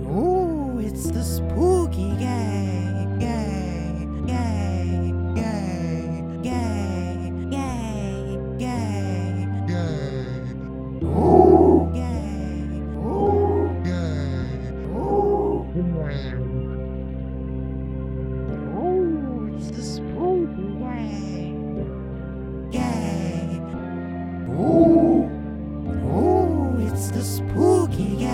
Ooh, it's the spooky gang. Gang, gang, gang, gang, gang, gang. Yay! Ooh, gang. Ooh, Yay! ooh. Gay. Ooh, it's the spooky gang. Gang. Ooh, ooh, it's the spooky gang.